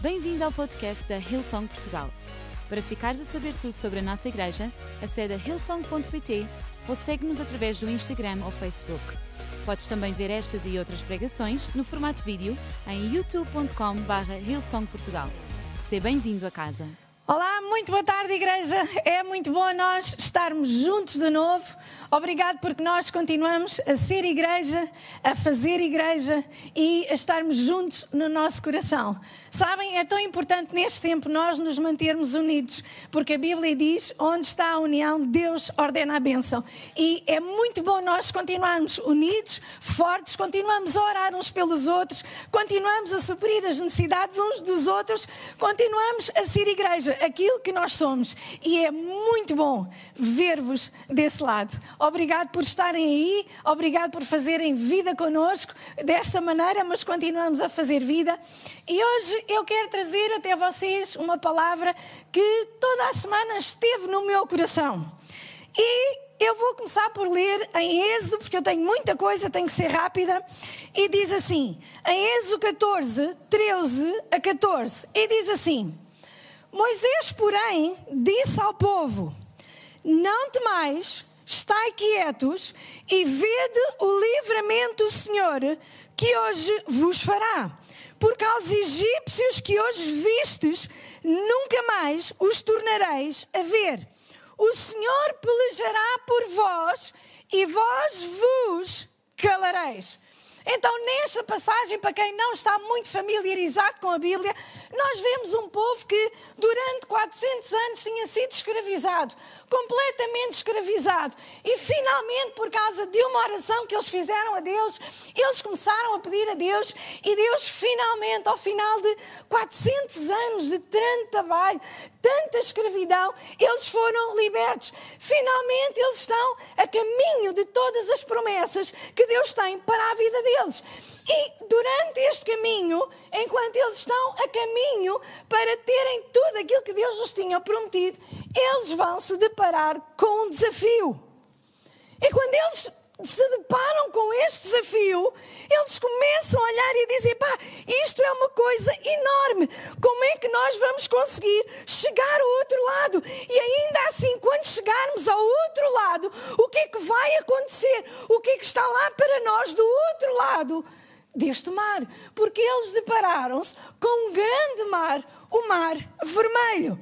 Bem-vindo ao podcast da Hillsong Portugal. Para ficares a saber tudo sobre a nossa igreja, acede a hillsong.pt ou segue-nos através do Instagram ou Facebook. Podes também ver estas e outras pregações no formato vídeo em youtube.com.br hillsongportugal. Seja bem-vindo a casa. Olá, muito boa tarde, igreja. É muito bom nós estarmos juntos de novo. Obrigado porque nós continuamos a ser igreja, a fazer igreja e a estarmos juntos no nosso coração. Sabem, é tão importante neste tempo nós nos mantermos unidos, porque a Bíblia diz: onde está a união, Deus ordena a bênção. E é muito bom nós continuarmos unidos, fortes, continuamos a orar uns pelos outros, continuamos a suprir as necessidades uns dos outros, continuamos a ser igreja, aquilo que nós somos. E é muito bom ver-vos desse lado. Obrigado por estarem aí, obrigado por fazerem vida conosco desta maneira, mas continuamos a fazer vida. E hoje eu quero trazer até vocês uma palavra que toda a semana esteve no meu coração. E eu vou começar por ler em Êxodo, porque eu tenho muita coisa, tenho que ser rápida. E diz assim, em Êxodo 14, 13 a 14, e diz assim: Moisés, porém, disse ao povo: Não temais, estai quietos e vede o livramento do Senhor que hoje vos fará. Porque aos egípcios que hoje vistes, nunca mais os tornareis a ver. O Senhor pelejará por vós e vós vos calareis. Então, nesta passagem, para quem não está muito familiarizado com a Bíblia, nós vemos um povo que durante 400 anos tinha sido escravizado, completamente escravizado. E finalmente, por causa de uma oração que eles fizeram a Deus, eles começaram a pedir a Deus e Deus finalmente, ao final de 400 anos de tanto trabalho, tanta escravidão, eles foram libertos. Finalmente, eles estão a caminho de todas as promessas que Deus tem para a vida deles E durante este caminho, enquanto eles estão a caminho para terem tudo aquilo que Deus lhes tinha prometido, eles vão se deparar com um desafio. E quando eles se deparam com este desafio, eles começam a olhar e dizer: pá, isto é uma coisa enorme. Como é que nós vamos conseguir chegar ao outro lado? E ainda assim, quando chegarmos ao outro lado, o que é que vai acontecer? O que é que está lá para nós do outro lado? Deste mar, porque eles depararam-se com um grande mar, o Mar Vermelho.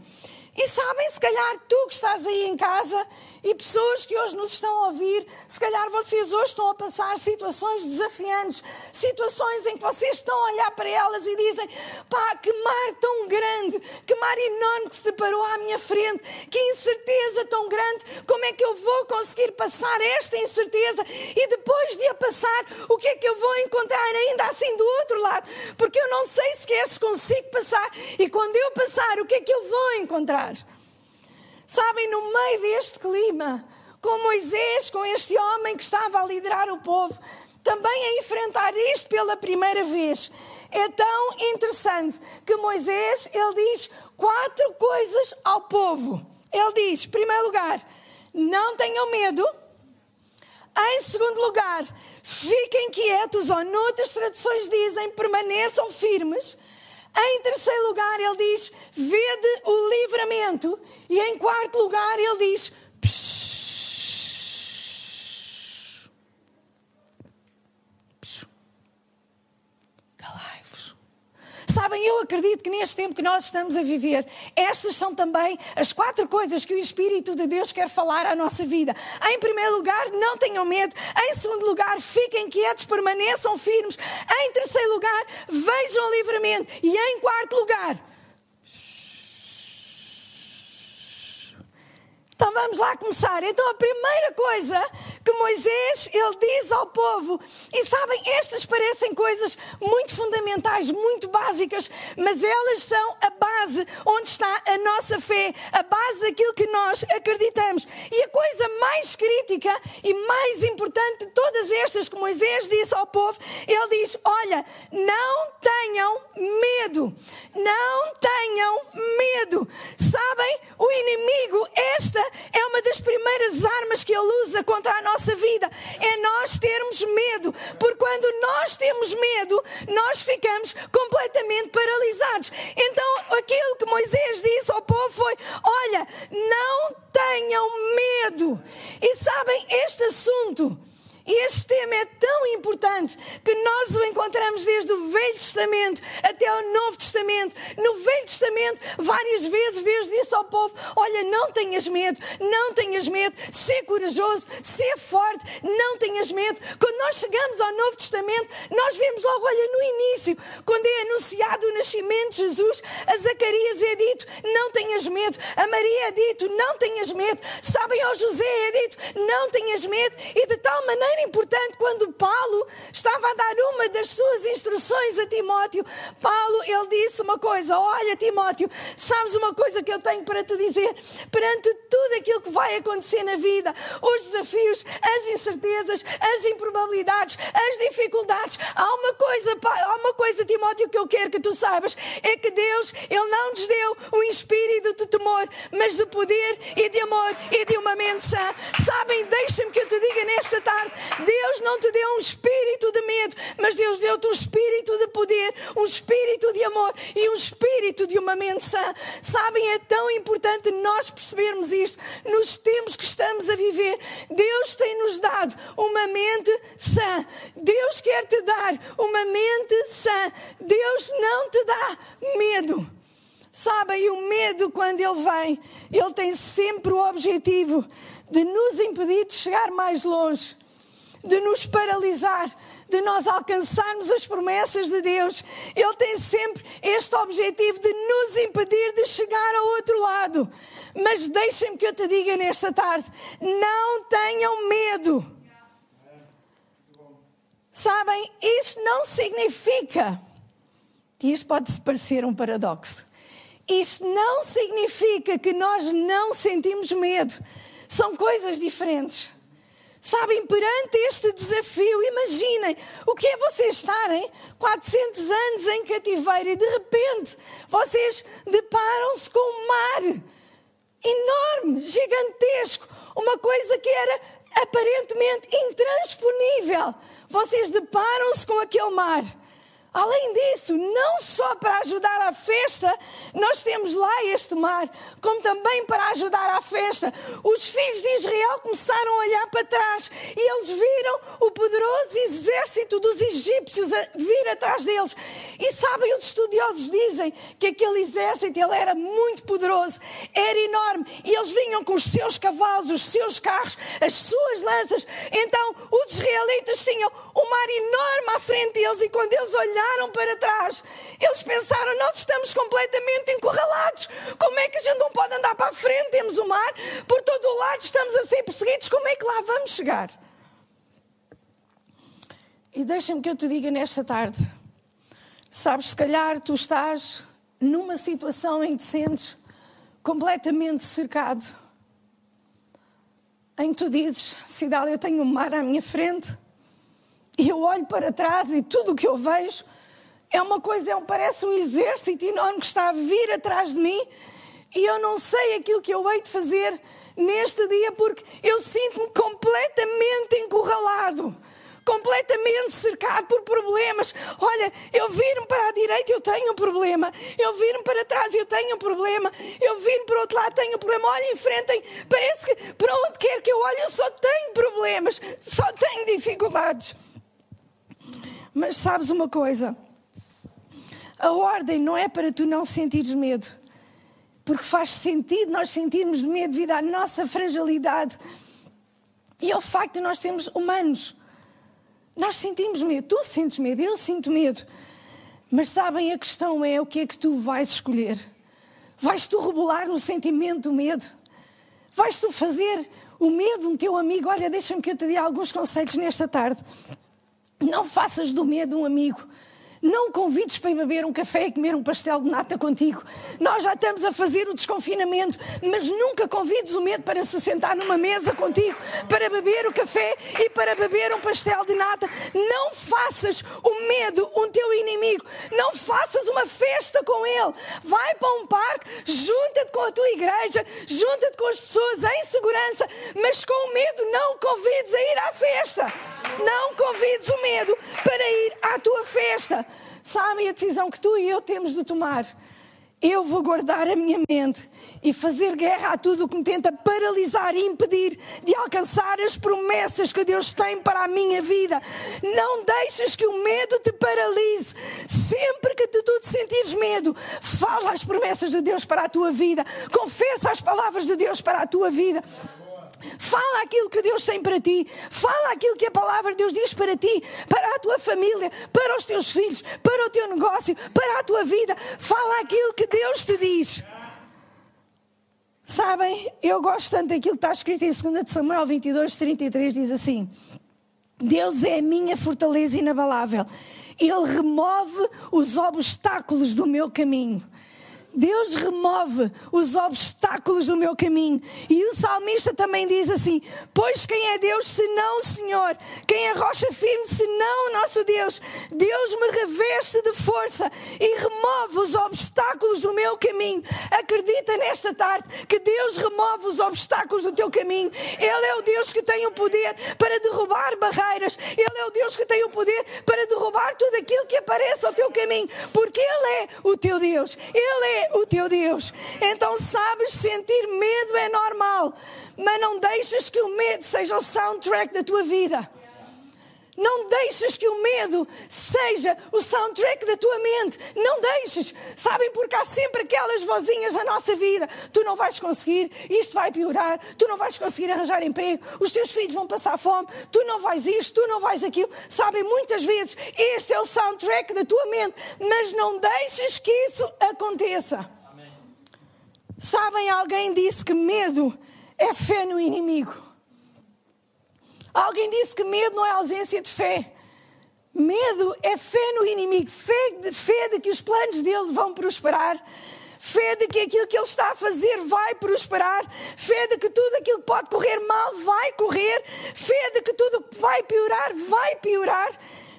E sabem, se calhar tu que estás aí em casa e pessoas que hoje nos estão a ouvir, se calhar vocês hoje estão a passar situações desafiantes, situações em que vocês estão a olhar para elas e dizem: pá, que mar tão grande, que mar enorme que se deparou à minha frente, que incerteza tão grande, como é que eu vou conseguir passar esta incerteza e depois de a passar, o que é que eu vou encontrar ainda assim do outro lado? Porque eu não sei sequer se consigo passar e quando eu passar, o que é que eu vou encontrar? Sabem, no meio deste clima, com Moisés, com este homem que estava a liderar o povo, também a enfrentar isto pela primeira vez. É tão interessante que Moisés, ele diz quatro coisas ao povo. Ele diz, em primeiro lugar, não tenham medo. Em segundo lugar, fiquem quietos, ou noutras traduções dizem, permaneçam firmes. Em terceiro lugar, ele diz: vede o livramento. E em quarto lugar, ele diz: Sabem, eu acredito que neste tempo que nós estamos a viver, estas são também as quatro coisas que o Espírito de Deus quer falar à nossa vida. Em primeiro lugar, não tenham medo. Em segundo lugar, fiquem quietos, permaneçam firmes. Em terceiro lugar, vejam o livramento. E em quarto lugar, Então vamos lá começar. Então a primeira coisa que Moisés ele diz ao povo, e sabem, estas parecem coisas muito fundamentais, muito básicas, mas elas são a base onde está a nossa fé, a base daquilo que nós acreditamos. E a coisa mais crítica e mais importante de todas estas que Moisés disse ao povo, ele diz: "Olha, não tenham medo. Não tenham medo." Sabem, o inimigo, esta é uma das primeiras armas que ele usa contra a nossa vida. É nós termos medo. Porque quando nós temos medo, nós ficamos completamente paralisados. Então, aquilo que Moisés disse ao povo foi: olha, não tenham medo. E sabem, este assunto este tema é tão importante que nós o encontramos desde o Velho Testamento até o Novo Testamento. No Velho Testamento, várias vezes Deus disse ao povo: Olha, não tenhas medo, não tenhas medo, ser corajoso, ser forte, não tenhas medo. Quando nós chegamos ao Novo Testamento, nós vemos logo, olha, no início, quando é anunciado o nascimento de Jesus, a Zacarias é dito: Não tenhas medo, a Maria é dito: Não tenhas medo, sabem, ao José é dito: Não tenhas medo, e de tal maneira era importante quando Paulo estava a dar uma das suas instruções a Timóteo. Paulo, ele disse uma coisa: Olha, Timóteo, sabes uma coisa que eu tenho para te dizer? Perante tudo aquilo que vai acontecer na vida, os desafios, as incertezas, as improbabilidades, as dificuldades, há uma coisa, há uma coisa, Timóteo, que eu quero que tu saibas: é que Deus, Ele não nos deu um espírito de temor, mas de poder e de amor e de uma mente sã. Sabem, deixem-me que eu te diga nesta tarde Deus não te deu um espírito de medo, mas Deus deu-te um espírito de poder, um espírito de amor e um espírito de uma mente sã. Sabem, é tão importante nós percebermos isto nos tempos que estamos a viver. Deus tem-nos dado uma mente sã. Deus quer te dar uma mente sã. Deus não te dá medo. Sabem, o medo, quando ele vem, ele tem sempre o objetivo de nos impedir de chegar mais longe de nos paralisar, de nós alcançarmos as promessas de Deus. Ele tem sempre este objetivo de nos impedir de chegar ao outro lado. Mas deixem-me que eu te diga nesta tarde: não tenham medo. Sabem, isto não significa, e isto pode-se parecer um paradoxo, isto não significa que nós não sentimos medo. São coisas diferentes. Sabem, perante este desafio, imaginem o que é vocês estarem 400 anos em cativeiro e de repente vocês deparam-se com um mar enorme, gigantesco, uma coisa que era aparentemente intransponível. Vocês deparam-se com aquele mar. Além disso, não só para ajudar à festa, nós temos lá este mar, como também para ajudar à festa. Os filhos de Israel começaram a olhar para trás e eles viram o poderoso exército dos egípcios vir atrás deles. E sabem, os estudiosos dizem que aquele exército ele era muito poderoso, era enorme, e eles vinham com os seus cavalos, os seus carros, as suas lanças. Então, os israelitas tinham um mar enorme à frente deles e quando eles olharam olharam para trás. Eles pensaram: nós estamos completamente encurralados. Como é que a gente não pode andar para a frente? Temos o mar por todo o lado, estamos a ser perseguidos. Como é que lá vamos chegar? E deixa-me que eu te diga nesta tarde: sabes, se calhar tu estás numa situação em que te sentes completamente cercado. Em que tu dizes, Cidade, eu tenho um mar à minha frente, e eu olho para trás e tudo o que eu vejo é uma coisa, é um, parece um exército enorme que está a vir atrás de mim e eu não sei aquilo que eu hei de fazer neste dia porque eu sinto-me completamente encurralado, completamente cercado por problemas. Olha, eu viro-me para a direita, eu tenho um problema. Eu viro-me para trás, eu tenho um problema. Eu viro para o outro lado, tenho um problema. Olha, enfrentem. Parece que para onde quer que eu olhe, eu só tenho problemas, só tenho dificuldades. Mas sabes uma coisa? A ordem não é para tu não sentires medo, porque faz sentido nós sentirmos medo devido à nossa fragilidade e ao facto de nós sermos humanos. Nós sentimos medo, tu sentes medo, eu sinto medo. Mas sabem, a questão é o que é que tu vais escolher? Vais tu rebolar no sentimento do medo? Vais tu fazer o medo um teu amigo? Olha, deixa-me que eu te dê alguns conselhos nesta tarde. Não faças do medo um amigo. Não convides para ir beber um café e comer um pastel de nata contigo. Nós já estamos a fazer o desconfinamento, mas nunca convides o medo para se sentar numa mesa contigo, para beber o café e para beber um pastel de nata. Não faças o medo um teu inimigo. Não faças uma festa com ele. Vai para um parque, junta-te com a tua igreja, junta-te com as pessoas em segurança, mas com o medo não convides a ir à festa. Não convides o medo para ir à tua festa. Sabem a decisão que tu e eu temos de tomar? Eu vou guardar a minha mente e fazer guerra a tudo o que me tenta paralisar e impedir de alcançar as promessas que Deus tem para a minha vida. Não deixes que o medo te paralise. Sempre que tu te sentires medo, fala as promessas de Deus para a tua vida. Confessa as palavras de Deus para a tua vida. Fala aquilo que Deus tem para ti. Fala aquilo que a palavra de Deus diz para ti, para a tua família, para os teus filhos, para o teu negócio, para a tua vida. Fala aquilo que Deus te diz. Sabem, eu gosto tanto daquilo que está escrito em 2 Samuel 22, 33, diz assim: Deus é a minha fortaleza inabalável. Ele remove os obstáculos do meu caminho. Deus remove os obstáculos do meu caminho. E o salmista também diz assim: Pois quem é Deus senão o Senhor? Quem é rocha firme senão o nosso Deus? Deus me reveste de força e remove os obstáculos do meu caminho. Acredita nesta tarde que Deus remove os obstáculos do teu caminho. Ele é o Deus que tem o poder para derrubar barreiras. Ele é o Deus que tem o poder para derrubar tudo aquilo que aparece ao teu caminho. Porque Ele é o teu Deus. Ele é o teu Deus. Então, sabes, sentir medo é normal, mas não deixes que o medo seja o soundtrack da tua vida. Não deixes que o medo seja o soundtrack da tua mente. Não deixes. Sabem, porque há sempre aquelas vozinhas na nossa vida. Tu não vais conseguir, isto vai piorar, tu não vais conseguir arranjar emprego, os teus filhos vão passar fome, tu não vais isto, tu não vais aquilo. Sabem, muitas vezes este é o soundtrack da tua mente, mas não deixes que isso aconteça. Amém. Sabem, alguém disse que medo é fé no inimigo. Alguém disse que medo não é ausência de fé. Medo é fé no inimigo, fé de, fé de que os planos dele vão prosperar, fé de que aquilo que ele está a fazer vai prosperar, fé de que tudo aquilo que pode correr mal vai correr, fé de que tudo que vai piorar vai piorar.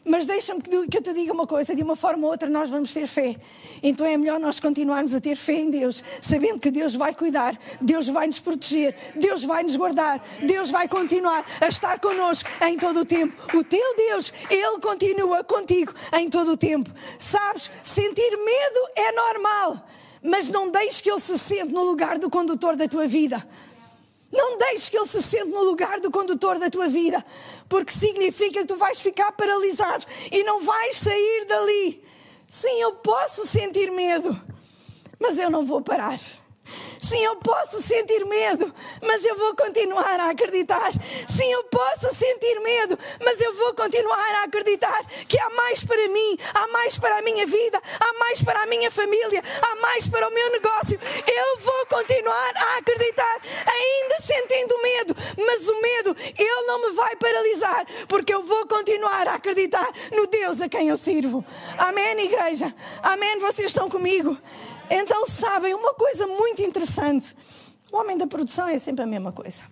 Mas deixa-me que eu te diga uma coisa: de uma forma ou outra nós vamos ter fé. Então é melhor nós continuarmos a ter fé em Deus, sabendo que Deus vai cuidar, Deus vai nos proteger, Deus vai nos guardar, Deus vai continuar a estar connosco em todo o tempo. O teu Deus, Ele continua contigo em todo o tempo. Sabes, sentir medo é normal, mas não deixes que Ele se sente no lugar do condutor da tua vida. Não deixes que ele se sente no lugar do condutor da tua vida, porque significa que tu vais ficar paralisado e não vais sair dali. Sim, eu posso sentir medo, mas eu não vou parar. Sim, eu posso sentir medo, mas eu vou continuar a acreditar. Sim, eu posso sentir medo, mas eu vou continuar a acreditar que há mais para mim, há mais para a minha vida, há mais para a minha família, há mais para o meu negócio. Eu vou continuar a acreditar, ainda sentindo medo, mas o medo, ele não me vai paralisar, porque eu vou continuar a acreditar no Deus a quem eu sirvo. Amém, igreja? Amém? Vocês estão comigo? Então, sabem, uma coisa muito interessante: o homem da produção é sempre a mesma coisa.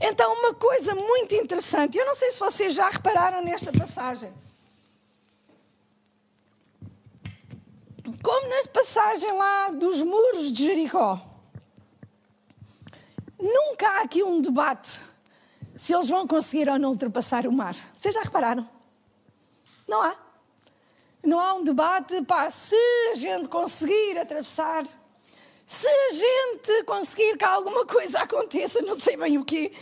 Então, uma coisa muito interessante, eu não sei se vocês já repararam nesta passagem. Como na passagem lá dos muros de Jericó, nunca há aqui um debate se eles vão conseguir ou não ultrapassar o mar. Vocês já repararam? Não há. Não há um debate, pá, se a gente conseguir atravessar, se a gente conseguir que alguma coisa aconteça, não sei bem o quê,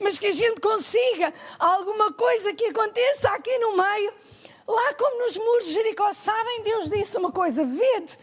mas que a gente consiga alguma coisa que aconteça aqui no meio, lá como nos muros de Jericó, sabem, Deus disse uma coisa, vede,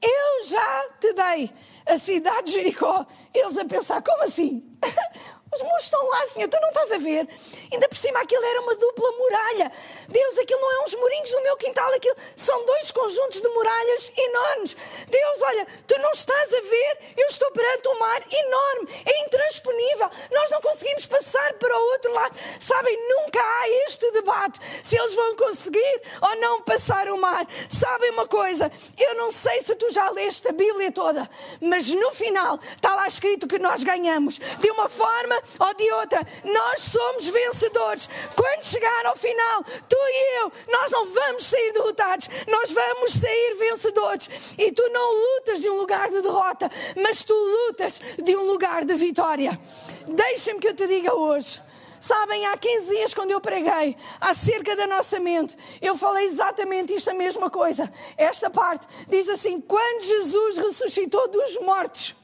eu já te dei a cidade de Jericó. Eles a pensar, como assim? Os muros estão lá, Senhor, tu não estás a ver. Ainda por cima aquilo era uma dupla muralha. Deus, aquilo não é uns murinhos do meu quintal, aquilo são dois conjuntos de muralhas enormes. Deus, olha, tu não estás a ver, eu estou perante um mar enorme, é intransponível. Nós não conseguimos passar para o outro lado. Sabem, nunca há este debate se eles vão conseguir ou não passar o mar. Sabem uma coisa, eu não sei se tu já leste a Bíblia toda, mas no final está lá escrito que nós ganhamos de uma forma ou de outra. Nós somos vencedores. Quando chegar ao final, tu e eu, nós não vamos sair derrotados, nós vamos sair vencedores. E tu não lutas de um lugar de derrota, mas tu lutas de um lugar de vitória. Deixa-me que eu te diga hoje. Sabem, há 15 dias, quando eu preguei acerca da nossa mente, eu falei exatamente isto, a mesma coisa. Esta parte diz assim: quando Jesus ressuscitou dos mortos,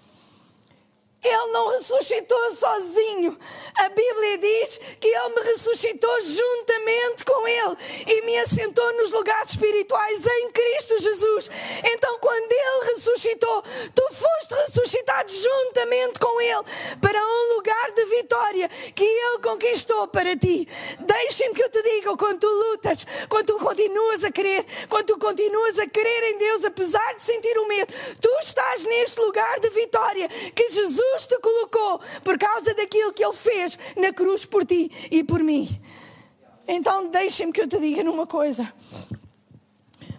ele não ressuscitou sozinho. A Bíblia diz que Ele me ressuscitou juntamente com Ele e me assentou nos lugares espirituais em Cristo Jesus. Então, quando Ele ressuscitou, tu foste ressuscitado juntamente com Ele para um lugar de vitória que Ele conquistou para ti. Deixem-me que eu te diga: quando tu lutas, quando tu continuas a crer, quando tu continuas a crer em Deus, apesar de sentir o medo, tu estás neste lugar de vitória que Jesus Deus te colocou por causa daquilo que Ele fez na cruz por ti e por mim. Então, deixem-me que eu te diga numa coisa.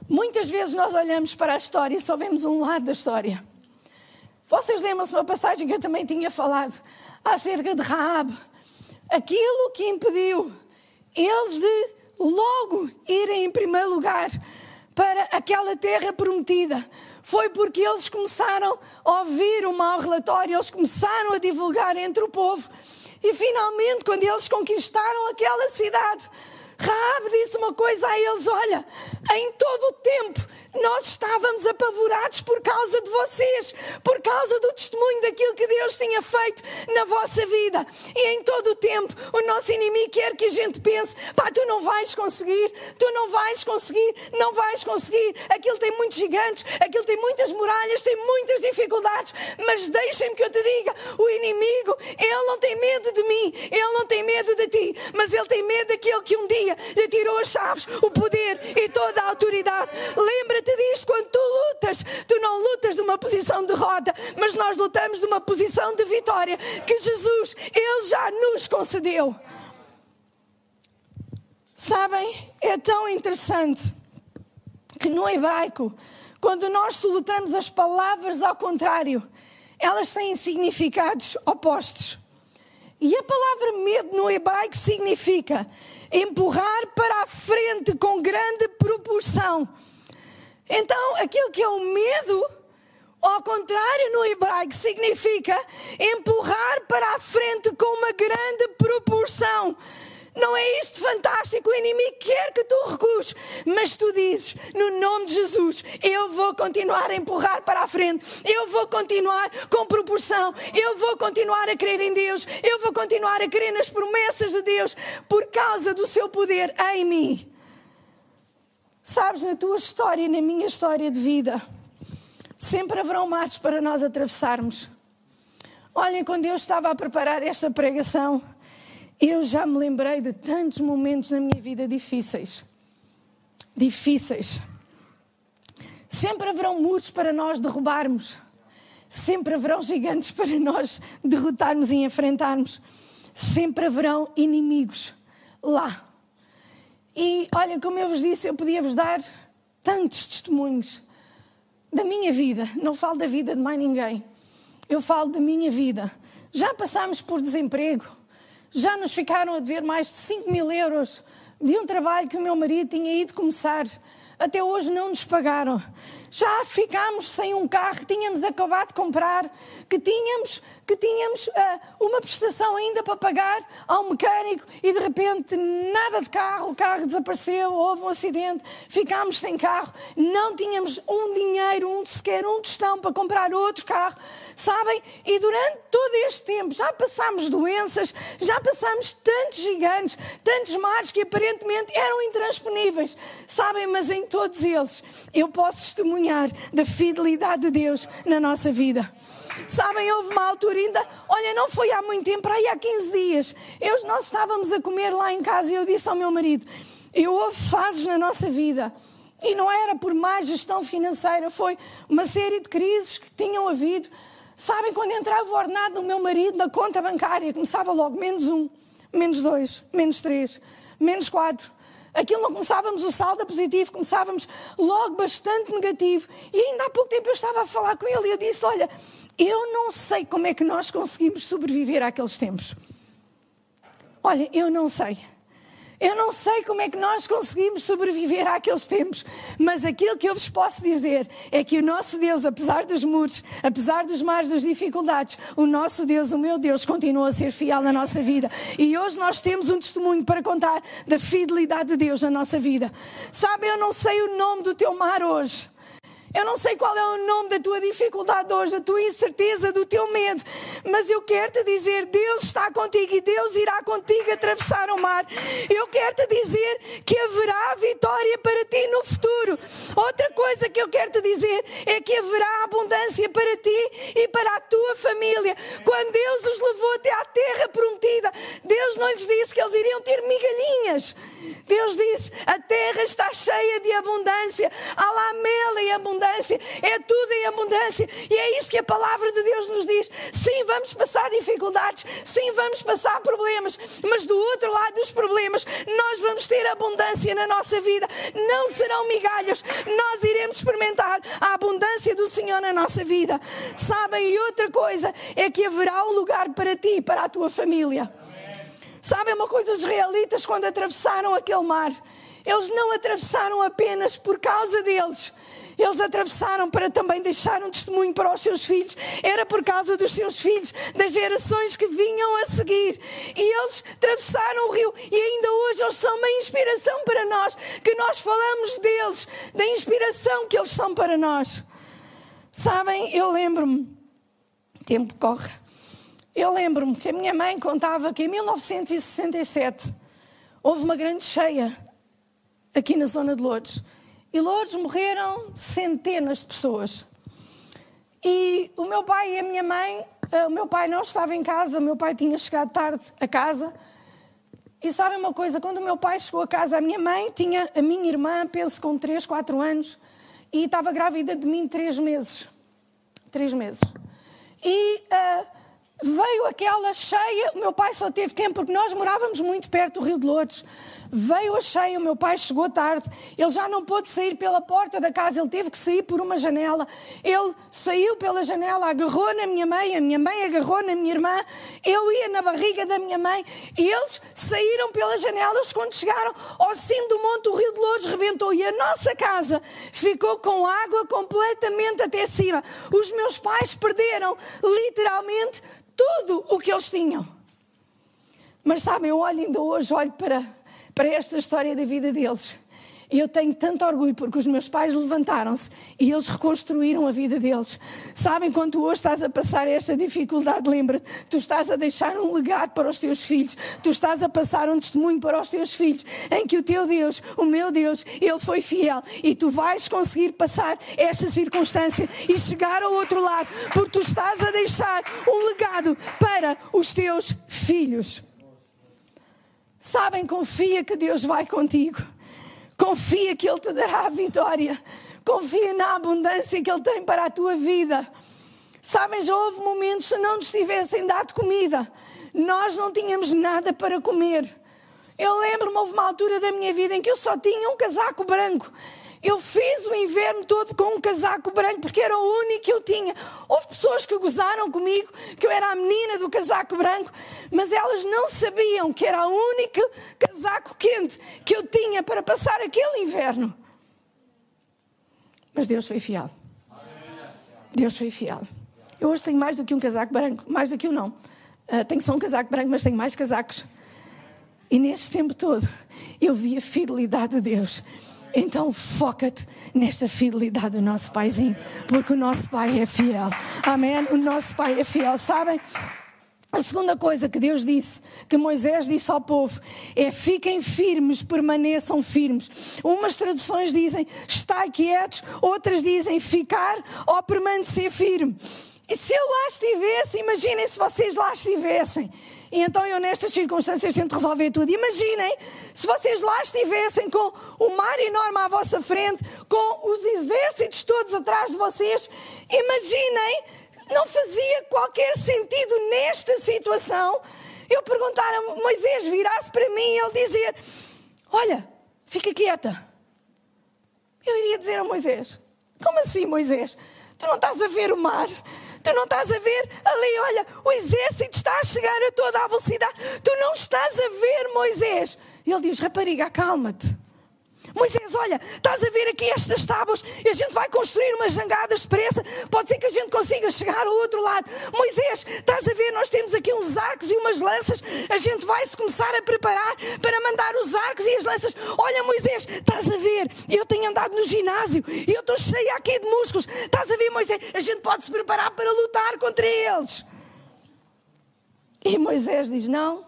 Muitas vezes nós olhamos para a história e só vemos um lado da história. Vocês lembram-se uma passagem que eu também tinha falado acerca de Raab. Aquilo que impediu eles de logo irem em primeiro lugar para aquela terra prometida foi porque eles começaram a ouvir o mau relatório, eles começaram a divulgar entre o povo. E finalmente, quando eles conquistaram aquela cidade, Raab disse uma coisa a eles: Olha, em todo o tempo nós estávamos apavorados por causa de vocês, por causa do testemunho daquilo que Deus tinha feito na vossa vida. E em todo o tempo o nosso inimigo quer que a gente pense: pá, tu não vais conseguir, tu não vais conseguir, não vais conseguir. Aquilo tem muitos gigantes, aquilo tem muitas muralhas, tem muitas dificuldades. Mas deixem-me que eu te diga: o inimigo, ele não tem medo de mim, ele não tem medo de ti, mas ele tem medo daquele que um dia lhe tirou as chaves, o poder e toda a autoridade. Lembra-te disto quando tu lutas. Tu não lutas de uma posição de derrota, mas nós lutamos de uma posição de vitória que Jesus, Ele já nos concedeu. Sabem, é tão interessante que no hebraico, quando nós solutamos as palavras ao contrário, elas têm significados opostos. E a palavra medo no hebraico significa empurrar para a frente com grande proporção. Então, aquilo que é o medo, ao contrário, no hebraico, significa empurrar para a frente com uma grande proporção. Não é isto fantástico? O inimigo quer que tu recues, mas tu dizes, no nome de Jesus, eu vou continuar a empurrar para a frente, eu vou continuar com proporção, eu vou continuar a crer em Deus, eu vou continuar a crer nas promessas de Deus, por causa do seu poder em mim. Sabes, na tua história e na minha história de vida, sempre haverão mares para nós atravessarmos. Olhem, quando eu estava a preparar esta pregação, eu já me lembrei de tantos momentos na minha vida difíceis. Difíceis. Sempre haverão muros para nós derrubarmos. Sempre haverão gigantes para nós derrotarmos e enfrentarmos. Sempre haverão inimigos lá. E olha, como eu vos disse, eu podia vos dar tantos testemunhos da minha vida. Não falo da vida de mais ninguém. Eu falo da minha vida. Já passámos por desemprego já nos ficaram a dever mais de 5 mil euros de um trabalho que o meu marido tinha ido começar. Até hoje não nos pagaram já ficámos sem um carro que tínhamos acabado de comprar, que tínhamos, que tínhamos uh, uma prestação ainda para pagar ao mecânico e de repente nada de carro, o carro desapareceu, houve um acidente, ficámos sem carro, não tínhamos um dinheiro, um sequer um tostão para comprar outro carro, sabem? E durante todo este tempo já passámos doenças, já passámos tantos gigantes, tantos mares que aparentemente eram intransponíveis, sabem? Mas em todos eles eu posso testemunhar testemunhar da fidelidade de Deus na nossa vida. Sabem, houve uma altura ainda, olha, não foi há muito tempo, aí há 15 dias. Eu, nós estávamos a comer lá em casa e eu disse ao meu marido: Eu houve fases na nossa vida. E não era por má gestão financeira, foi uma série de crises que tinham havido. Sabem, quando entrava o ordenado do meu marido na conta bancária, começava logo menos um, menos dois, menos três, menos quatro. Aquilo não começávamos o saldo a positivo, começávamos logo bastante negativo. E ainda há pouco tempo eu estava a falar com ele e eu disse: Olha, eu não sei como é que nós conseguimos sobreviver àqueles tempos. Olha, eu não sei. Eu não sei como é que nós conseguimos sobreviver àqueles tempos, mas aquilo que eu vos posso dizer é que o nosso Deus, apesar dos muros, apesar dos mares, das dificuldades, o nosso Deus, o meu Deus, continua a ser fiel na nossa vida. E hoje nós temos um testemunho para contar da fidelidade de Deus na nossa vida. Sabe, eu não sei o nome do teu mar hoje. Eu não sei qual é o nome da tua dificuldade hoje, da tua incerteza, do teu medo, mas eu quero te dizer: Deus está contigo e Deus irá contigo atravessar o mar. Eu quero te dizer que haverá vitória para ti no futuro. Outra coisa que eu quero te dizer é que haverá abundância para ti e para a tua família. Quando Deus os levou até à terra prometida, Deus não lhes disse que eles iriam ter migalhinhas. Deus disse: a terra está cheia de abundância, há lá mel e abundância, é tudo em abundância. E é isto que a palavra de Deus nos diz. Sim, vamos passar dificuldades, sim, vamos passar problemas, mas do outro lado dos problemas, nós vamos ter abundância na nossa vida. Não serão migalhas, nós iremos experimentar a abundância do Senhor na nossa vida. Sabem? E outra coisa é que haverá um lugar para ti para a tua família. Sabem uma coisa, os israelitas, quando atravessaram aquele mar, eles não atravessaram apenas por causa deles. Eles atravessaram para também deixar um testemunho para os seus filhos. Era por causa dos seus filhos, das gerações que vinham a seguir. E eles atravessaram o rio. E ainda hoje eles são uma inspiração para nós. Que nós falamos deles, da inspiração que eles são para nós. Sabem, eu lembro-me, tempo corre. Eu lembro-me que a minha mãe contava que em 1967 houve uma grande cheia aqui na zona de Lourdes. E Lourdes morreram centenas de pessoas. E o meu pai e a minha mãe, eh, o meu pai não estava em casa, o meu pai tinha chegado tarde a casa. E sabem uma coisa, quando o meu pai chegou a casa, a minha mãe tinha a minha irmã, penso com 3, 4 anos, e estava grávida de mim 3 meses. 3 meses. E uh, Veio aquela cheia, o meu pai só teve tempo porque nós morávamos muito perto do Rio de Lourdes. Veio a cheia, o meu pai chegou tarde, ele já não pôde sair pela porta da casa, ele teve que sair por uma janela. Ele saiu pela janela, agarrou na minha mãe, a minha mãe agarrou na minha irmã, eu ia na barriga da minha mãe e eles saíram pelas janelas. Quando chegaram ao cimo do monte, o Rio de Lourdes rebentou e a nossa casa ficou com água completamente até cima. Os meus pais perderam literalmente tudo o que eles tinham. Mas sabem, eu olho ainda hoje, olho para, para esta história da vida deles. E eu tenho tanto orgulho porque os meus pais levantaram-se e eles reconstruíram a vida deles. Sabem, quando tu hoje estás a passar esta dificuldade, lembra-te, tu estás a deixar um legado para os teus filhos, tu estás a passar um testemunho para os teus filhos, em que o teu Deus, o meu Deus, Ele foi fiel e tu vais conseguir passar esta circunstância e chegar ao outro lado, porque tu estás a deixar um legado para os teus filhos. Sabem, confia que Deus vai contigo. Confia que Ele te dará a vitória. Confia na abundância que Ele tem para a tua vida. Sabem, já houve momentos se não nos tivessem dado comida, nós não tínhamos nada para comer. Eu lembro-me, houve uma altura da minha vida em que eu só tinha um casaco branco. Eu fiz o inverno todo com um casaco branco porque era o único que eu tinha. Houve pessoas que gozaram comigo que eu era a menina do casaco branco, mas elas não sabiam que era o único casaco quente que eu tinha para passar aquele inverno. Mas Deus foi fiel. Deus foi fiel. Eu hoje tenho mais do que um casaco branco, mais do que um não. Uh, tenho só um casaco branco, mas tenho mais casacos. E neste tempo todo eu vi a fidelidade de Deus. Então foca-te nesta fidelidade do nosso Paizinho, porque o nosso Pai é fiel. Amém? O nosso Pai é fiel, sabem? A segunda coisa que Deus disse, que Moisés disse ao povo, é fiquem firmes, permaneçam firmes. Umas traduções dizem estai quietos, outras dizem ficar ou permanecer firme. E se eu lá estivesse, imaginem se vocês lá estivessem. E então eu, nestas circunstâncias, tento resolver tudo. Imaginem se vocês lá estivessem com o mar enorme à vossa frente, com os exércitos todos atrás de vocês. Imaginem, não fazia qualquer sentido nesta situação eu perguntar a Moisés, virasse para mim e ele dizer: Olha, fica quieta. Eu iria dizer a Moisés: Como assim, Moisés? Tu não estás a ver o mar? Tu não estás a ver ali, olha, o exército está a chegar a toda a velocidade. Tu não estás a ver, Moisés. Ele diz: Rapariga, calma-te. Moisés, olha, estás a ver aqui estas tábuas e a gente vai construir umas jangadas depressa. Pode ser que a gente consiga chegar ao outro lado. Moisés, estás a ver, nós temos aqui uns arcos e umas lanças. A gente vai se começar a preparar para mandar os arcos e as lanças. Olha, Moisés, estás a ver, eu tenho andado no ginásio e eu estou cheia aqui de músculos. Estás a ver, Moisés, a gente pode se preparar para lutar contra eles. E Moisés diz: Não,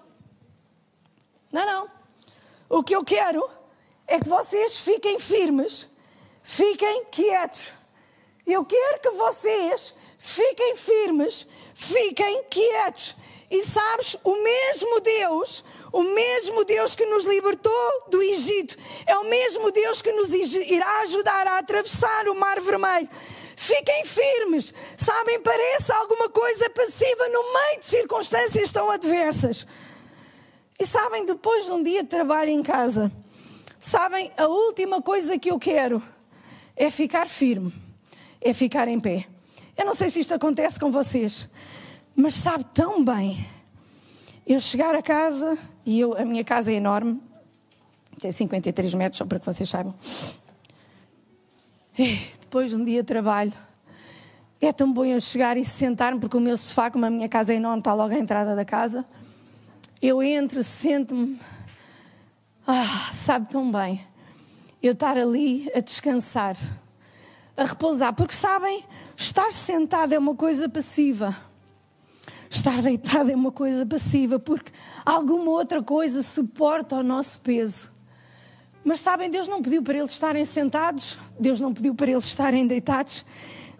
não, não. O que eu quero é que vocês fiquem firmes, fiquem quietos. Eu quero que vocês fiquem firmes, fiquem quietos. E sabes, o mesmo Deus, o mesmo Deus que nos libertou do Egito, é o mesmo Deus que nos irá ajudar a atravessar o Mar Vermelho. Fiquem firmes, sabem, parece alguma coisa passiva no meio de circunstâncias tão adversas. E sabem, depois de um dia de trabalho em casa, Sabem, a última coisa que eu quero é ficar firme, é ficar em pé. Eu não sei se isto acontece com vocês, mas sabe tão bem eu chegar a casa, e eu, a minha casa é enorme, tem 53 metros, só para que vocês saibam. E depois de um dia de trabalho, é tão bom eu chegar e sentar-me, porque o meu sofá, como a minha casa é enorme, está logo à entrada da casa. Eu entro, sento-me ah, sabe tão bem eu estar ali a descansar, a repousar, porque sabem, estar sentado é uma coisa passiva. Estar deitado é uma coisa passiva, porque alguma outra coisa suporta o nosso peso. Mas sabem, Deus não pediu para eles estarem sentados, Deus não pediu para eles estarem deitados,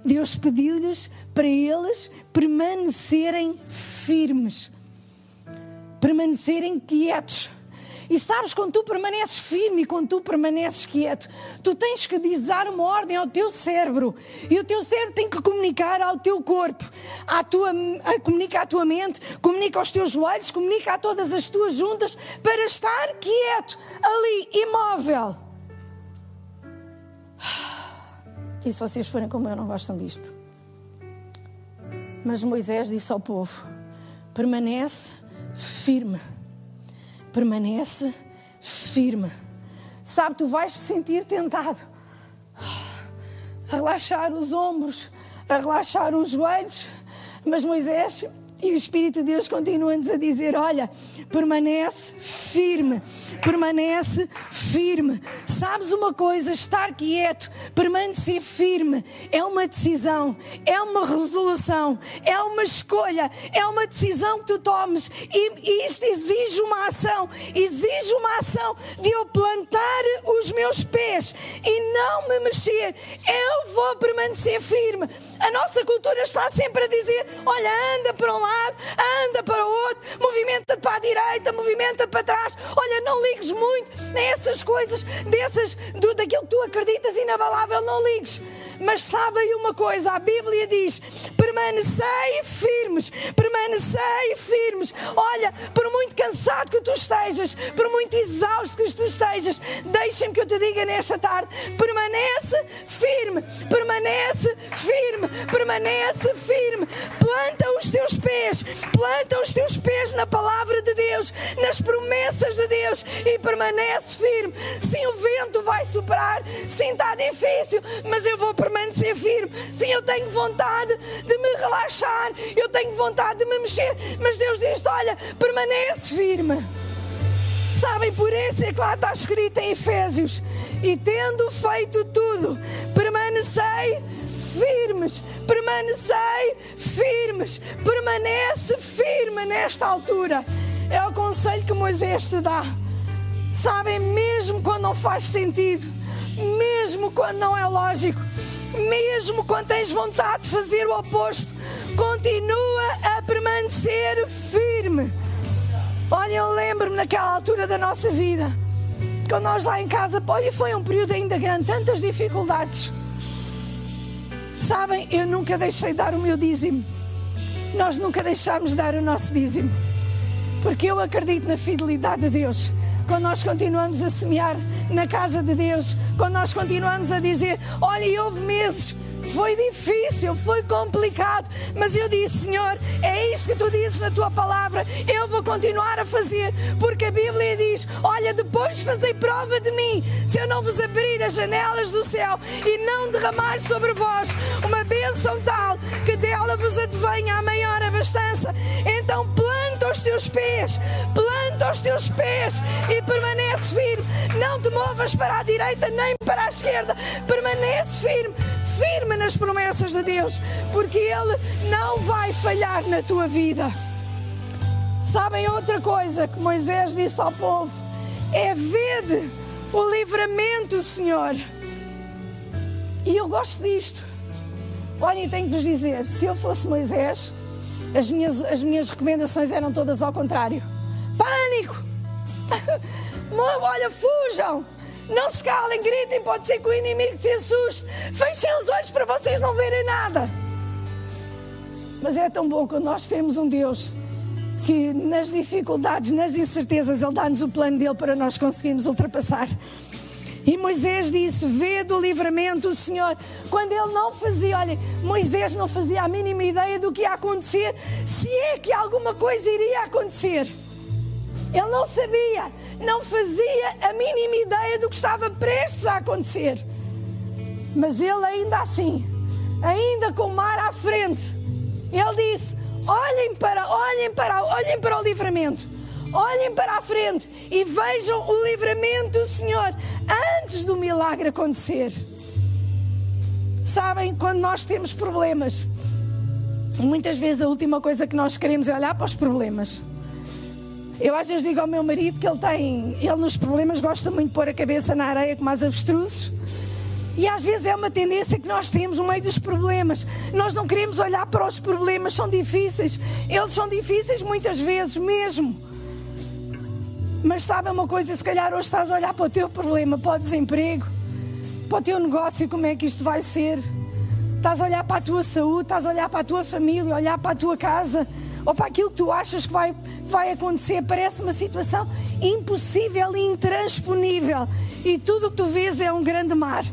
Deus pediu-lhes para eles permanecerem firmes, permanecerem quietos. E sabes, quando tu permaneces firme e quando tu permaneces quieto, tu tens que dizer uma ordem ao teu cérebro. E o teu cérebro tem que comunicar ao teu corpo, à tua, a, comunica à tua mente, comunica aos teus joelhos, comunica a todas as tuas juntas para estar quieto, ali, imóvel. E se vocês forem como eu, não gostam disto. Mas Moisés disse ao povo: permanece firme permanece firme. Sabe, tu vais te sentir tentado a relaxar os ombros, a relaxar os joelhos, mas Moisés e o Espírito de Deus continua-nos a dizer: olha, permanece firme, permanece firme. Sabes uma coisa? Estar quieto, permanecer firme é uma decisão, é uma resolução, é uma escolha, é uma decisão que tu tomes e, isto exige uma ação, exige uma ação de eu plantar os meus pés e não me mexer. Eu vou permanecer firme. A nossa cultura está sempre a dizer: olha, anda para um lado anda para o outro, movimenta-te para a direita, movimenta-te para trás. Olha, não ligues muito nessas coisas, dessas, do, daquilo que tu acreditas inabalável, não ligues. Mas sabe aí uma coisa, a Bíblia diz: permanecei firmes, permanecei firmes. Olha, por muito cansado que tu estejas, por muito exausto que tu estejas, deixa-me que eu te diga nesta tarde: permanece firme, permanece firme, permanece firme. Planta os teus pés, planta os teus pés na palavra de Deus, nas promessas de Deus e permanece firme. Sim, o vento vai soprar, sim, está difícil, mas eu vou permanecer permanecer firme. Sim, eu tenho vontade de me relaxar, eu tenho vontade de me mexer, mas Deus diz: olha, permanece firme. Sabem, por isso é que lá está escrito em Efésios: e tendo feito tudo, permanecei firmes, permanecei firmes, permanece firme nesta altura. É o conselho que Moisés te dá. Sabem, mesmo quando não faz sentido, mesmo quando não é lógico, mesmo quando tens vontade de fazer o oposto, continua a permanecer firme. Olha, eu lembro-me naquela altura da nossa vida, quando nós lá em casa, olha, foi um período ainda grande, tantas dificuldades. Sabem, eu nunca deixei de dar o meu dízimo. Nós nunca deixámos de dar o nosso dízimo. Porque eu acredito na fidelidade de Deus. Quando nós continuamos a semear na casa de Deus, quando nós continuamos a dizer: Olha, houve meses foi difícil, foi complicado, mas eu disse: Senhor, é isto que tu dizes na tua palavra, eu vou continuar a fazer, porque a Bíblia diz: Olha, depois fazei prova de mim, se eu não vos abrir as janelas do céu e não derramar sobre vós uma bênção tal que dela vos advenha a maior abastança, os teus pés, planta os teus pés e permanece firme, não te movas para a direita nem para a esquerda, permanece firme firme nas promessas de Deus, porque Ele não vai falhar na tua vida. Sabem outra coisa que Moisés disse ao povo? É vede o livramento, Senhor. E eu gosto disto. Olhem, tenho que vos dizer: se eu fosse Moisés, as minhas, as minhas recomendações eram todas ao contrário. Pânico! Olha, fujam! Não se calem, gritem, pode ser que o inimigo se assuste. Fechem os olhos para vocês não verem nada. Mas é tão bom quando nós temos um Deus que nas dificuldades, nas incertezas, Ele dá-nos o plano dele para nós conseguirmos ultrapassar. E Moisés disse: Vê do livramento o Senhor. Quando ele não fazia, olha, Moisés não fazia a mínima ideia do que ia acontecer, se é que alguma coisa iria acontecer. Ele não sabia, não fazia a mínima ideia do que estava prestes a acontecer. Mas ele ainda assim, ainda com o mar à frente, ele disse: olhem para, olhem para, olhem para o livramento. Olhem para a frente e vejam o livramento do Senhor antes do milagre acontecer. Sabem, quando nós temos problemas, muitas vezes a última coisa que nós queremos é olhar para os problemas. Eu às vezes digo ao meu marido que ele tem, ele nos problemas gosta muito de pôr a cabeça na areia como as avestruzes. E às vezes é uma tendência que nós temos no meio dos problemas. Nós não queremos olhar para os problemas, são difíceis. Eles são difíceis muitas vezes mesmo. Mas sabe uma coisa, se calhar hoje estás a olhar para o teu problema, para o desemprego, para o teu negócio, como é que isto vai ser. Estás a olhar para a tua saúde, estás a olhar para a tua família, olhar para a tua casa ou para aquilo que tu achas que vai, vai acontecer, parece uma situação impossível e intransponível. E tudo o que tu vês é um grande mar.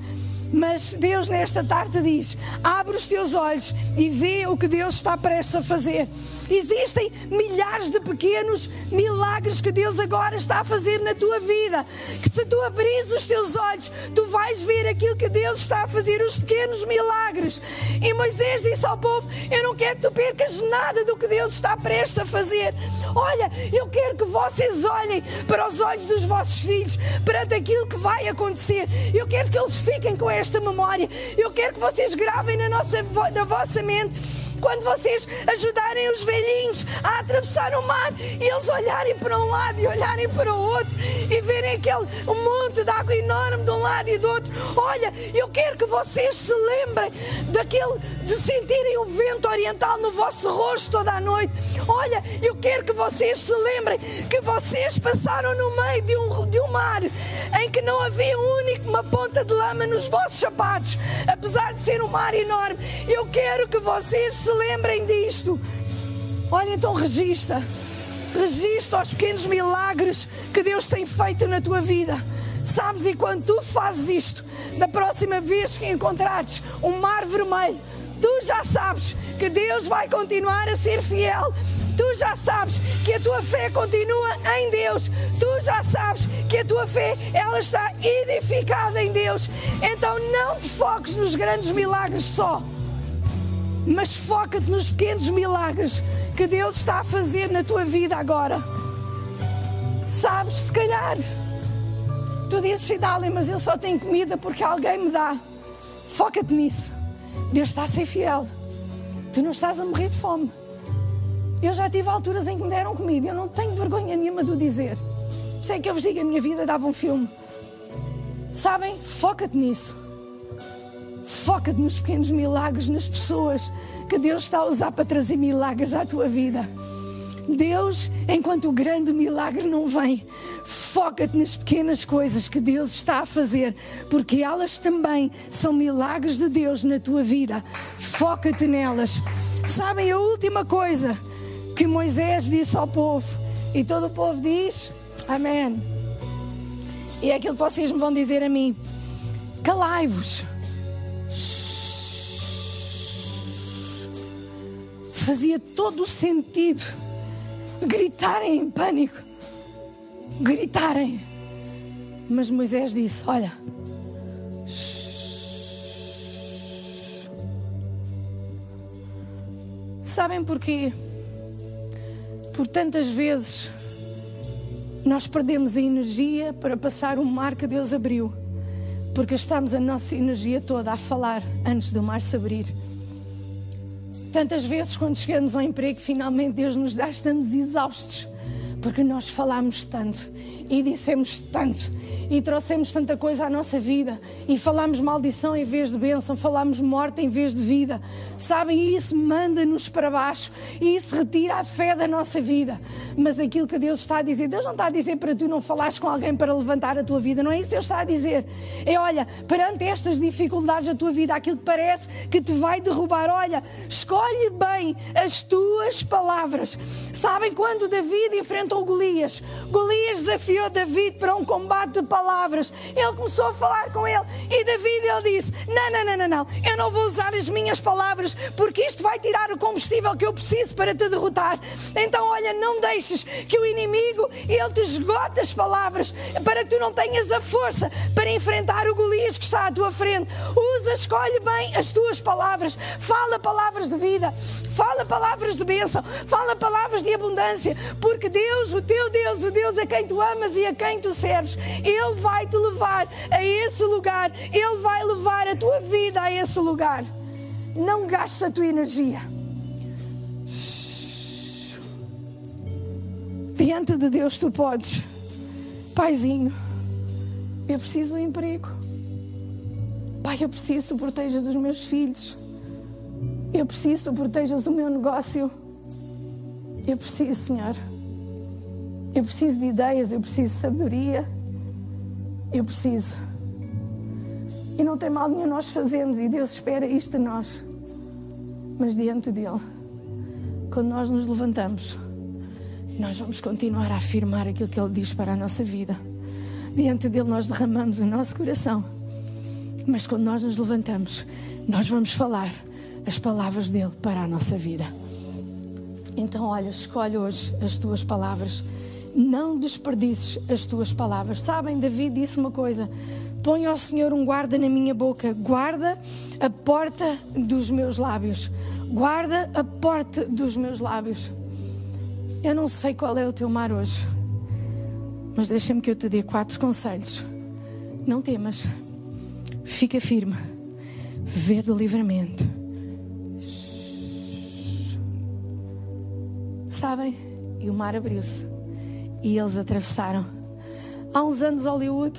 Mas Deus nesta tarde diz: abre os teus olhos e vê o que Deus está prestes a fazer. Existem milhares de pequenos milagres que Deus agora está a fazer na tua vida. Que se tu abris os teus olhos, tu vais ver aquilo que Deus está a fazer, os pequenos milagres. E Moisés disse ao povo: Eu não quero que tu percas nada do que Deus está prestes a fazer. Olha, eu quero que vocês olhem para os olhos dos vossos filhos, perante aquilo que vai acontecer. Eu quero que eles fiquem com esta memória. Eu quero que vocês gravem na, nossa, na vossa mente quando vocês ajudarem os velhinhos a atravessar o mar e eles olharem para um lado e olharem para o outro e verem aquele monte de água enorme de um lado e do outro. Olha, eu quero que vocês se lembrem daquele de sentirem o vento oriental no vosso rosto toda a noite. Olha, eu quero que vocês se lembrem que vocês passaram no meio de um, de um mar em que não havia um único uma ponta de lama nos vossos sapatos, apesar de ser um mar enorme. Eu quero que vocês se lembrem disto. Olha, então registra. Registra os pequenos milagres que Deus tem feito na tua vida. Sabes, e quando tu fazes isto, da próxima vez que encontrares um mar vermelho, tu já sabes que Deus vai continuar a ser fiel. Tu já sabes que a tua fé continua em Deus. Tu já sabes que a tua fé ela está edificada em Deus. Então não te foques nos grandes milagres só mas foca-te nos pequenos milagres que Deus está a fazer na tua vida agora. Sabes, se calhar, tu dizes, Cidale, mas eu só tenho comida porque alguém me dá. Foca-te nisso. Deus está a ser fiel. Tu não estás a morrer de fome. Eu já tive alturas em que me deram comida. Eu não tenho vergonha nenhuma de o dizer. Sei que eu vos digo, a minha vida dava um filme. Sabem? Foca-te nisso Foca-te nos pequenos milagres, nas pessoas que Deus está a usar para trazer milagres à tua vida. Deus, enquanto o grande milagre não vem, foca-te nas pequenas coisas que Deus está a fazer, porque elas também são milagres de Deus na tua vida. Foca-te nelas. Sabem a última coisa que Moisés disse ao povo, e todo o povo diz: Amém. E é aquilo que vocês me vão dizer a mim: calai-vos. Fazia todo o sentido gritarem em pânico, gritarem. Mas Moisés disse: Olha, sabem porquê? Por tantas vezes nós perdemos a energia para passar o mar que Deus abriu, porque estamos a nossa energia toda a falar antes do mar se abrir. Tantas vezes, quando chegamos ao emprego, finalmente Deus nos dá, estamos exaustos, porque nós falamos tanto e dissemos tanto e trouxemos tanta coisa à nossa vida e falamos maldição em vez de bênção, falamos morte em vez de vida. Sabem, e isso manda-nos para baixo e isso retira a fé da nossa vida. Mas aquilo que Deus está a dizer, Deus não está a dizer para tu não falares com alguém para levantar a tua vida, não é isso que Deus está a dizer. É olha, perante estas dificuldades da tua vida, aquilo que parece que te vai derrubar, olha, escolhe bem as tuas palavras. Sabem quando David enfrentou Golias? Golias desafiou David para um combate de palavras. Ele começou a falar com ele e David ele disse: Não, não, não, não, não, eu não vou usar as minhas palavras porque isto vai tirar o combustível que eu preciso para te derrotar. Então, olha, não deixes que o inimigo ele te esgote as palavras para que tu não tenhas a força para enfrentar o Golias que está à tua frente. Usa, escolhe bem as tuas palavras. Fala palavras de vida, fala palavras de bênção, fala palavras de abundância, porque Deus, o teu Deus, o Deus a quem tu amas e a quem tu serves, Ele ele vai te levar a esse lugar, Ele vai levar a tua vida a esse lugar. Não gastes a tua energia. Diante de Deus tu podes, Paizinho, eu preciso de um emprego. Pai, eu preciso que protejas os meus filhos. Eu preciso que protejas o meu negócio. Eu preciso, Senhor. Eu preciso de ideias, eu preciso de sabedoria. Eu preciso. E não tem mal nenhum nós fazermos, e Deus espera isto de nós. Mas diante dele, quando nós nos levantamos, nós vamos continuar a afirmar aquilo que ele diz para a nossa vida. Diante dele, nós derramamos o nosso coração. Mas quando nós nos levantamos, nós vamos falar as palavras dele para a nossa vida. Então, olha, escolhe hoje as tuas palavras não desperdices as tuas palavras. Sabem, Davi disse uma coisa: põe ao Senhor um guarda na minha boca, guarda a porta dos meus lábios, guarda a porta dos meus lábios. Eu não sei qual é o teu mar hoje, mas deixa-me que eu te dê quatro conselhos. Não temas, fica firme, vê do livramento. Sabem? E o mar abriu-se e eles atravessaram. Há uns anos, Hollywood,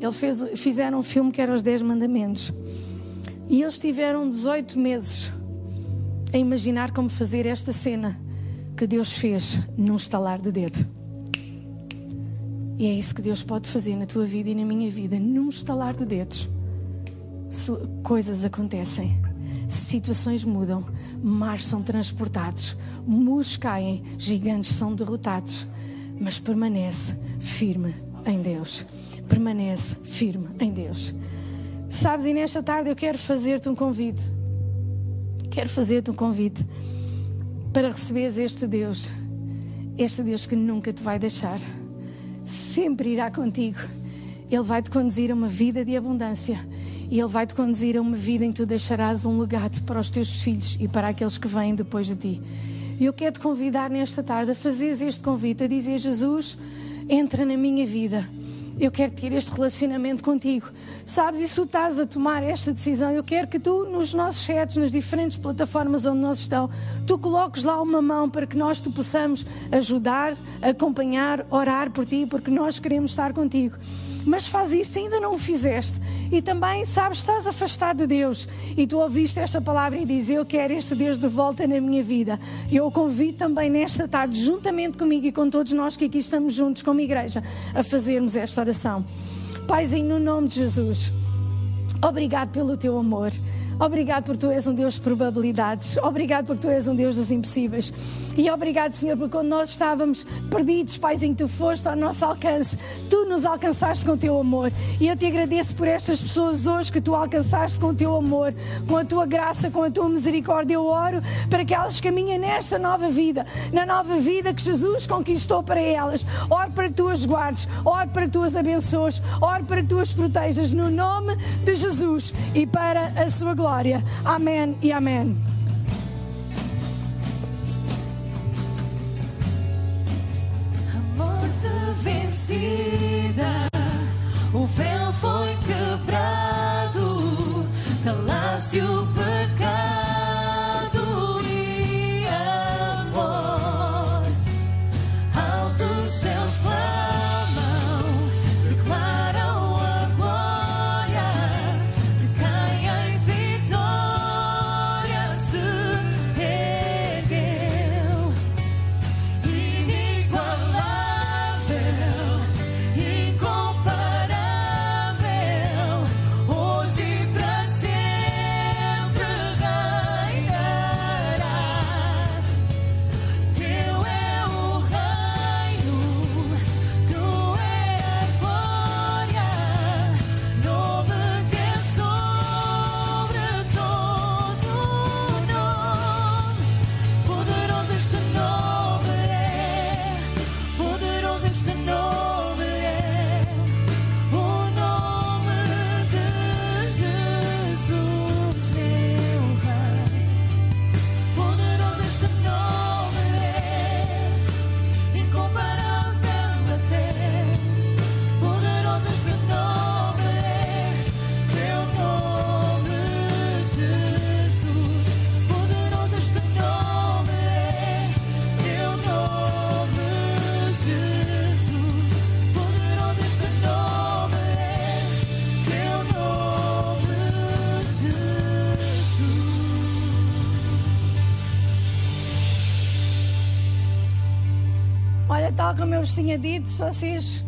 ele fez, fizeram um filme que era Os Dez Mandamentos. E eles tiveram 18 meses a imaginar como fazer esta cena que Deus fez num estalar de dedo. E é isso que Deus pode fazer na tua vida e na minha vida, num estalar de dedos. Coisas acontecem, situações mudam, mares são transportados, muros caem, gigantes são derrotados mas permanece firme em Deus. Permanece firme em Deus. Sabes, e nesta tarde eu quero fazer-te um convite. Quero fazer-te um convite para receberes este Deus. Este Deus que nunca te vai deixar. Sempre irá contigo. Ele vai te conduzir a uma vida de abundância. E Ele vai te conduzir a uma vida em que tu deixarás um legado para os teus filhos e para aqueles que vêm depois de ti. E eu quero te convidar nesta tarde a fazeres este convite, a dizer: Jesus, entra na minha vida. Eu quero ter este relacionamento contigo. Sabes, e se tu estás a tomar esta decisão, eu quero que tu, nos nossos chats, nas diferentes plataformas onde nós estamos, tu coloques lá uma mão para que nós te possamos ajudar, acompanhar, orar por ti, porque nós queremos estar contigo. Mas faz isto, ainda não o fizeste. E também, sabes, estás afastado de Deus e tu ouviste esta palavra e dizes: Eu quero este Deus de volta na minha vida. Eu o convido também nesta tarde, juntamente comigo e com todos nós que aqui estamos juntos como igreja, a fazermos esta oração. Paizinho, no nome de Jesus, obrigado pelo teu amor. Obrigado porque tu és um Deus de probabilidades. Obrigado porque tu és um Deus dos impossíveis. E obrigado, Senhor, porque quando nós estávamos perdidos, Paizinho, tu foste ao nosso alcance. Tu nos alcançaste com o teu amor. E eu te agradeço por estas pessoas hoje que tu alcançaste com o teu amor, com a tua graça, com a tua misericórdia. Eu oro para que elas caminhem nesta nova vida, na nova vida que Jesus conquistou para elas. Oro para que tu as guardes, oro para que tu as abençoes, oro para que tu as protejas no nome de Jesus e para a sua glória glória. Amém e amém. A morte vencida, o véu foi quebrado, como eu vos tinha dito, se vocês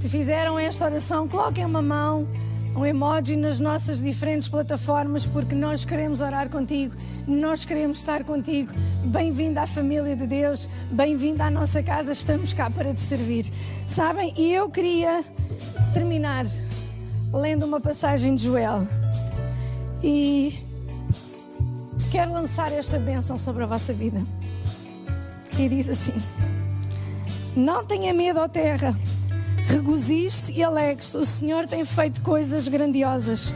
fizeram esta oração, coloquem uma mão, um emoji nas nossas diferentes plataformas, porque nós queremos orar contigo, nós queremos estar contigo. Bem-vindo à família de Deus, bem-vindo à nossa casa, estamos cá para te servir. Sabem, e eu queria terminar lendo uma passagem de Joel. E quero lançar esta bênção sobre a vossa vida. E diz assim. Não tenha medo, ó terra. Regozije-se e alegre-se. O Senhor tem feito coisas grandiosas.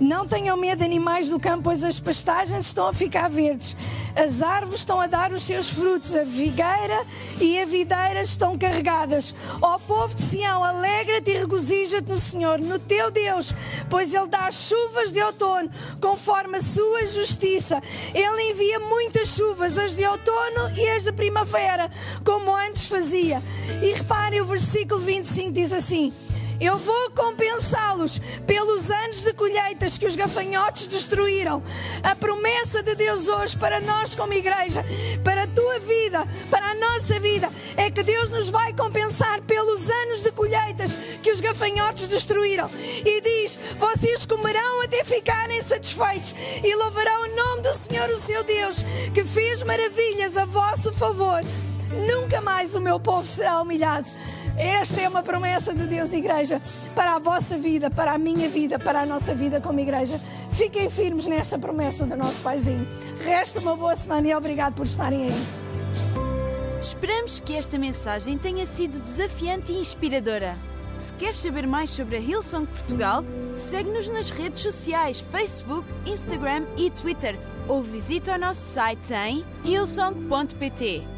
Não tenham medo, animais do campo, pois as pastagens estão a ficar verdes. As árvores estão a dar os seus frutos. A figueira e a videira estão carregadas. Ó povo de Sião, alegra-te e regozija-te no Senhor, no teu Deus, pois Ele dá as chuvas de outono conforme a sua justiça. Ele envia muitas chuvas, as de outono e as de primavera, como antes fazia. E reparem, o versículo 25 diz assim. Eu vou compensá-los pelos anos de colheitas que os gafanhotos destruíram. A promessa de Deus hoje para nós, como igreja, para a tua vida, para a nossa vida, é que Deus nos vai compensar pelos anos de colheitas que os gafanhotos destruíram. E diz: Vocês comerão até ficarem satisfeitos e louvarão o nome do Senhor, o seu Deus, que fez maravilhas a vosso favor. Nunca mais o meu povo será humilhado. Esta é uma promessa de Deus, igreja, para a vossa vida, para a minha vida, para a nossa vida como igreja. Fiquem firmes nesta promessa do nosso Paizinho. Resta uma boa semana e obrigado por estarem aí. Esperamos que esta mensagem tenha sido desafiante e inspiradora. Se queres saber mais sobre a Hillsong Portugal, segue-nos nas redes sociais Facebook, Instagram e Twitter ou visita o nosso site em hillsong.pt.